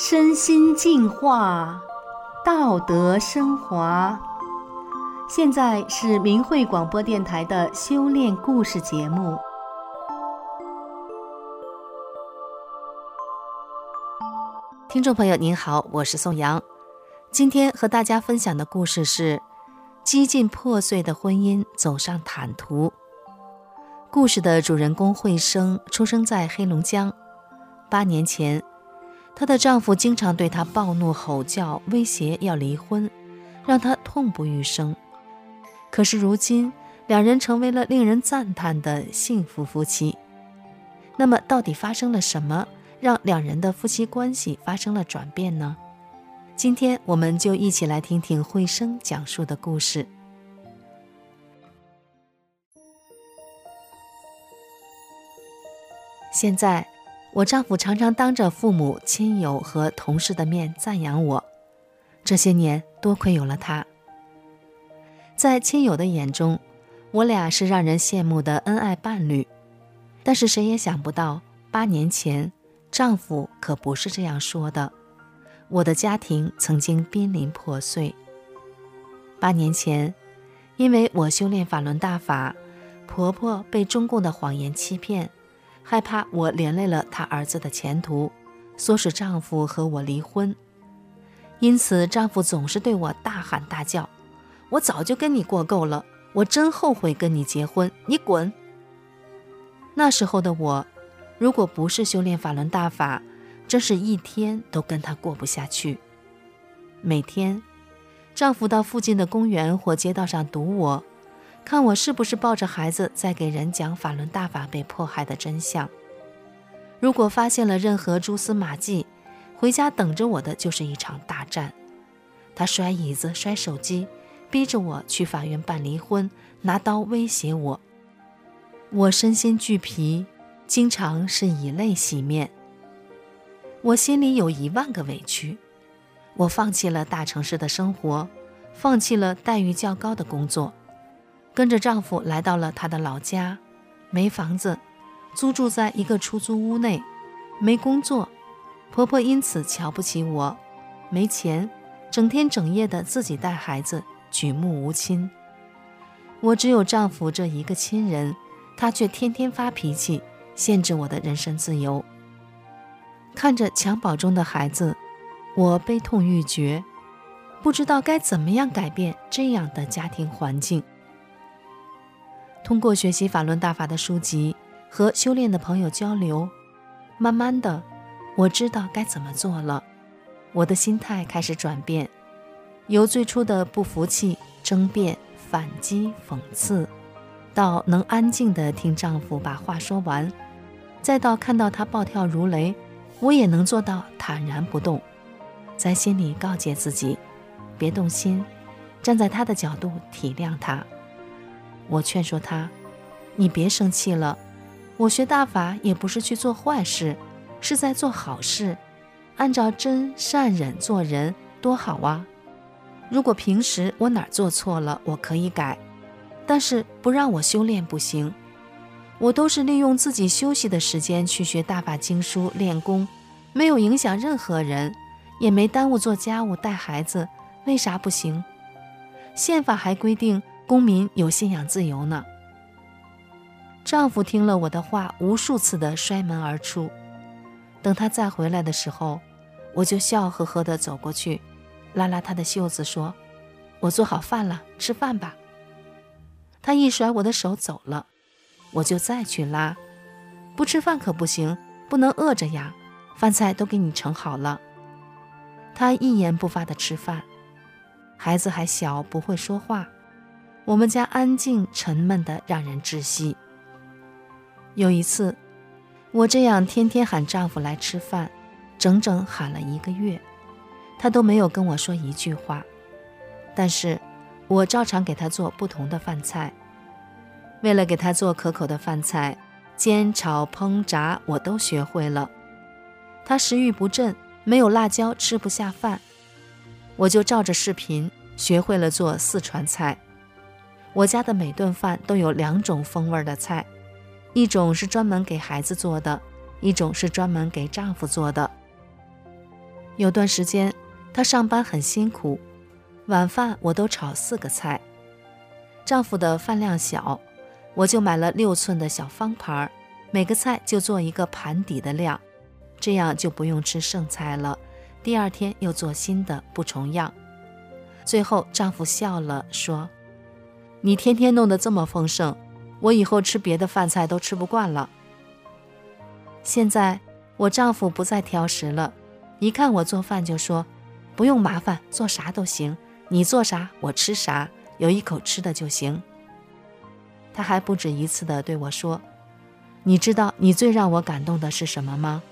身心净化，道德升华。现在是明慧广播电台的修炼故事节目。听众朋友您好，我是宋阳。今天和大家分享的故事是：几近破碎的婚姻走上坦途。故事的主人公慧生出生在黑龙江。八年前，她的丈夫经常对她暴怒吼叫，威胁要离婚，让她痛不欲生。可是如今，两人成为了令人赞叹的幸福夫妻。那么，到底发生了什么，让两人的夫妻关系发生了转变呢？今天，我们就一起来听听慧生讲述的故事。现在，我丈夫常常当着父母亲友和同事的面赞扬我。这些年，多亏有了他。在亲友的眼中，我俩是让人羡慕的恩爱伴侣。但是谁也想不到，八年前，丈夫可不是这样说的。我的家庭曾经濒临破碎。八年前，因为我修炼法轮大法，婆婆被中共的谎言欺骗。害怕我连累了她儿子的前途，唆使丈夫和我离婚。因此，丈夫总是对我大喊大叫：“我早就跟你过够了，我真后悔跟你结婚，你滚！”那时候的我，如果不是修炼法轮大法，真是一天都跟他过不下去。每天，丈夫到附近的公园或街道上堵我。看我是不是抱着孩子在给人讲法轮大法被迫害的真相。如果发现了任何蛛丝马迹，回家等着我的就是一场大战。他摔椅子、摔手机，逼着我去法院办离婚，拿刀威胁我。我身心俱疲，经常是以泪洗面。我心里有一万个委屈。我放弃了大城市的生活，放弃了待遇较高的工作。跟着丈夫来到了他的老家，没房子，租住在一个出租屋内，没工作，婆婆因此瞧不起我，没钱，整天整夜的自己带孩子，举目无亲。我只有丈夫这一个亲人，他却天天发脾气，限制我的人身自由。看着襁褓中的孩子，我悲痛欲绝，不知道该怎么样改变这样的家庭环境。通过学习法轮大法的书籍和修炼的朋友交流，慢慢的，我知道该怎么做了。我的心态开始转变，由最初的不服气、争辩、反击、讽刺，到能安静地听丈夫把话说完，再到看到他暴跳如雷，我也能做到坦然不动，在心里告诫自己，别动心，站在他的角度体谅他。我劝说他：“你别生气了，我学大法也不是去做坏事，是在做好事，按照真善忍做人，多好啊！如果平时我哪儿做错了，我可以改，但是不让我修炼不行。我都是利用自己休息的时间去学大法经书练功，没有影响任何人，也没耽误做家务带孩子，为啥不行？宪法还规定。”公民有信仰自由呢。丈夫听了我的话，无数次的摔门而出。等他再回来的时候，我就笑呵呵的走过去，拉拉他的袖子说：“我做好饭了，吃饭吧。”他一甩我的手走了，我就再去拉：“不吃饭可不行，不能饿着呀。饭菜都给你盛好了。”他一言不发的吃饭。孩子还小，不会说话。我们家安静沉闷的让人窒息。有一次，我这样天天喊丈夫来吃饭，整整喊了一个月，他都没有跟我说一句话。但是，我照常给他做不同的饭菜。为了给他做可口的饭菜，煎、炒、烹、炸，我都学会了。他食欲不振，没有辣椒吃不下饭，我就照着视频学会了做四川菜。我家的每顿饭都有两种风味的菜，一种是专门给孩子做的，一种是专门给丈夫做的。有段时间，她上班很辛苦，晚饭我都炒四个菜。丈夫的饭量小，我就买了六寸的小方盘，每个菜就做一个盘底的量，这样就不用吃剩菜了。第二天又做新的，不重样。最后丈夫笑了，说：“你天天弄得这么丰盛，我以后吃别的饭菜都吃不惯了。”现在我丈夫不再挑食了，一看我做饭就说：“不用麻烦，做啥都行，你做啥我吃啥。”有一口吃的就行。他还不止一次地对我说：“你知道你最让我感动的是什么吗？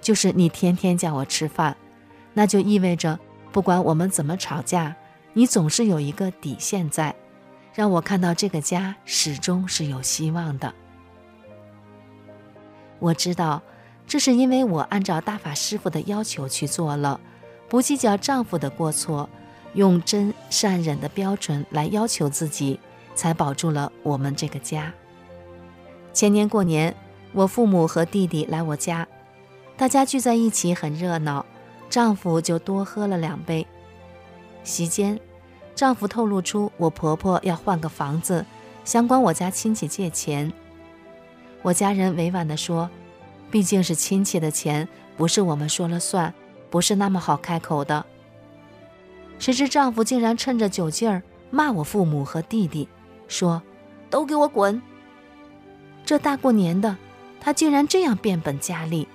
就是你天天叫我吃饭，那就意味着不管我们怎么吵架，你总是有一个底线在，让我看到这个家始终是有希望的。我知道，这是因为我按照大法师父的要求去做了，不计较丈夫的过错。”用真善忍的标准来要求自己，才保住了我们这个家。前年过年，我父母和弟弟来我家，大家聚在一起很热闹，丈夫就多喝了两杯。席间，丈夫透露出我婆婆要换个房子，想管我家亲戚借钱。我家人委婉地说：“毕竟是亲戚的钱，不是我们说了算，不是那么好开口的。”谁知丈夫竟然趁着酒劲儿骂我父母和弟弟，说：“都给我滚！”这大过年的，他竟然这样变本加厉，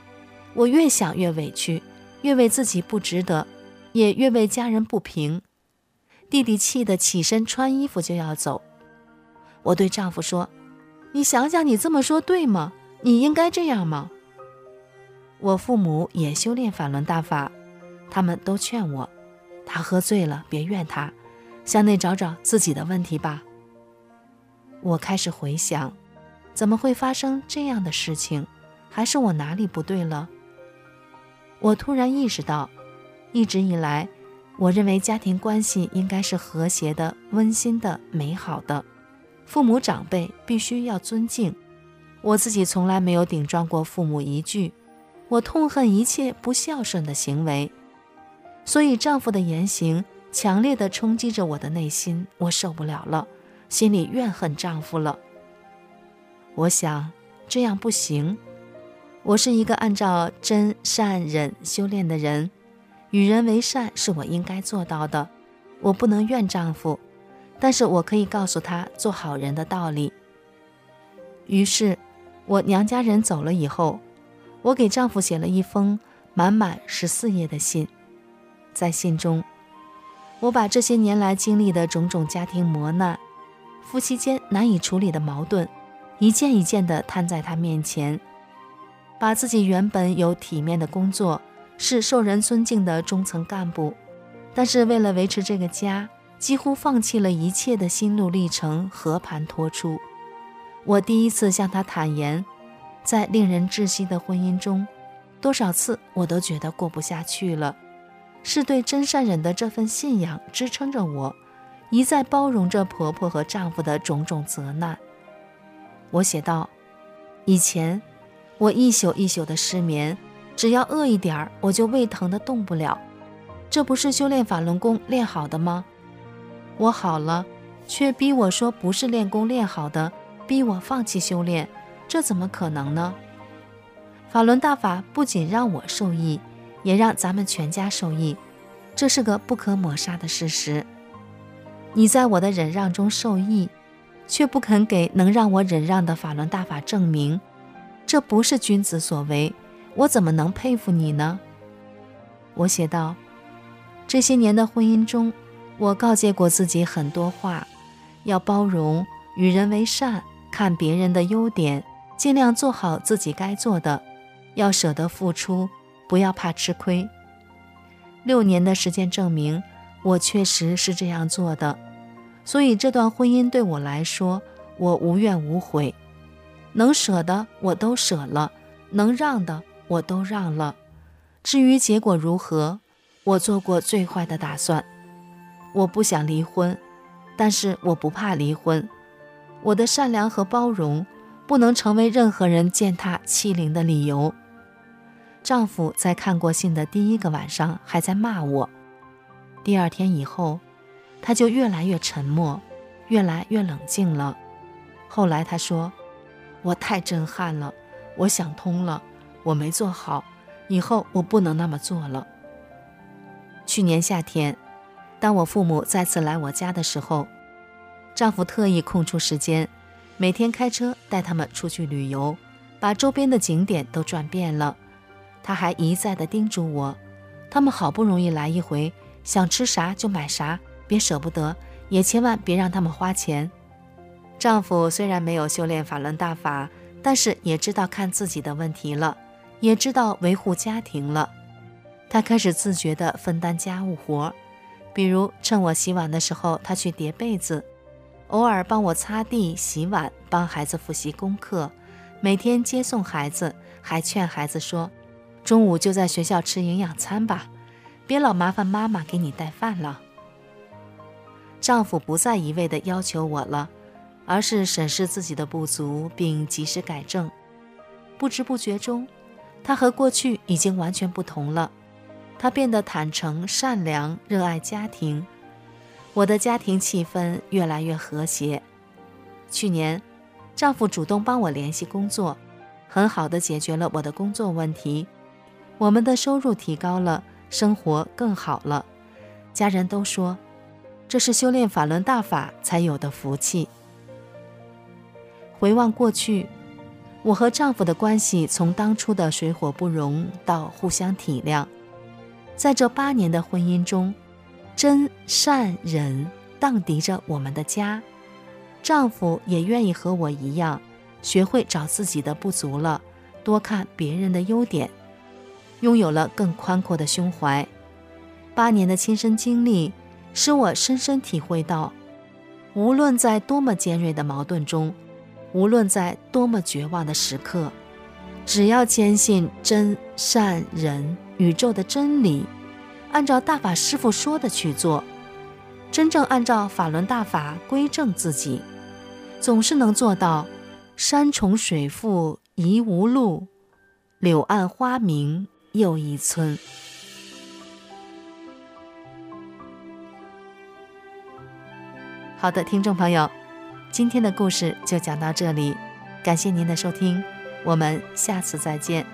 我越想越委屈，越为自己不值得，也越为家人不平。弟弟气得起身穿衣服就要走，我对丈夫说：“你想想，你这么说对吗？你应该这样吗？”我父母也修炼法轮大法，他们都劝我。他喝醉了，别怨他，向内找找自己的问题吧。我开始回想，怎么会发生这样的事情？还是我哪里不对了？我突然意识到，一直以来，我认为家庭关系应该是和谐的、温馨的、美好的，父母长辈必须要尊敬。我自己从来没有顶撞过父母一句，我痛恨一切不孝顺的行为。所以，丈夫的言行强烈地冲击着我的内心，我受不了了，心里怨恨丈夫了。我想这样不行，我是一个按照真善忍修炼的人，与人为善是我应该做到的，我不能怨丈夫，但是我可以告诉他做好人的道理。于是，我娘家人走了以后，我给丈夫写了一封满满十四页的信。在信中，我把这些年来经历的种种家庭磨难、夫妻间难以处理的矛盾，一件一件地摊在他面前，把自己原本有体面的工作，是受人尊敬的中层干部，但是为了维持这个家，几乎放弃了一切的心路历程和盘托出。我第一次向他坦言，在令人窒息的婚姻中，多少次我都觉得过不下去了。是对真善忍的这份信仰支撑着我，一再包容着婆婆和丈夫的种种责难。我写道：以前我一宿一宿的失眠，只要饿一点儿，我就胃疼得动不了。这不是修炼法轮功练好的吗？我好了，却逼我说不是练功练好的，逼我放弃修炼，这怎么可能呢？法轮大法不仅让我受益。也让咱们全家受益，这是个不可抹杀的事实。你在我的忍让中受益，却不肯给能让我忍让的法轮大法证明，这不是君子所为，我怎么能佩服你呢？我写道：这些年的婚姻中，我告诫过自己很多话，要包容，与人为善，看别人的优点，尽量做好自己该做的，要舍得付出。不要怕吃亏。六年的时间证明，我确实是这样做的，所以这段婚姻对我来说，我无怨无悔。能舍的我都舍了，能让的我都让了。至于结果如何，我做过最坏的打算。我不想离婚，但是我不怕离婚。我的善良和包容，不能成为任何人践踏欺凌的理由。丈夫在看过信的第一个晚上还在骂我，第二天以后，他就越来越沉默，越来越冷静了。后来他说：“我太震撼了，我想通了，我没做好，以后我不能那么做了。”去年夏天，当我父母再次来我家的时候，丈夫特意空出时间，每天开车带他们出去旅游，把周边的景点都转遍了。他还一再地叮嘱我，他们好不容易来一回，想吃啥就买啥，别舍不得，也千万别让他们花钱。丈夫虽然没有修炼法轮大法，但是也知道看自己的问题了，也知道维护家庭了。他开始自觉地分担家务活，比如趁我洗碗的时候，他去叠被子，偶尔帮我擦地、洗碗，帮孩子复习功课，每天接送孩子，还劝孩子说。中午就在学校吃营养餐吧，别老麻烦妈妈给你带饭了。丈夫不再一味地要求我了，而是审视自己的不足并及时改正。不知不觉中，他和过去已经完全不同了。他变得坦诚、善良、热爱家庭。我的家庭气氛越来越和谐。去年，丈夫主动帮我联系工作，很好地解决了我的工作问题。我们的收入提高了，生活更好了。家人都说，这是修炼法轮大法才有的福气。回望过去，我和丈夫的关系从当初的水火不容到互相体谅，在这八年的婚姻中，真善忍荡涤着我们的家。丈夫也愿意和我一样，学会找自己的不足了，多看别人的优点。拥有了更宽阔的胸怀，八年的亲身经历使我深深体会到，无论在多么尖锐的矛盾中，无论在多么绝望的时刻，只要坚信真善人宇宙的真理，按照大法师父说的去做，真正按照法轮大法归正自己，总是能做到山重水复疑无路，柳暗花明又一村。好的，听众朋友，今天的故事就讲到这里，感谢您的收听，我们下次再见。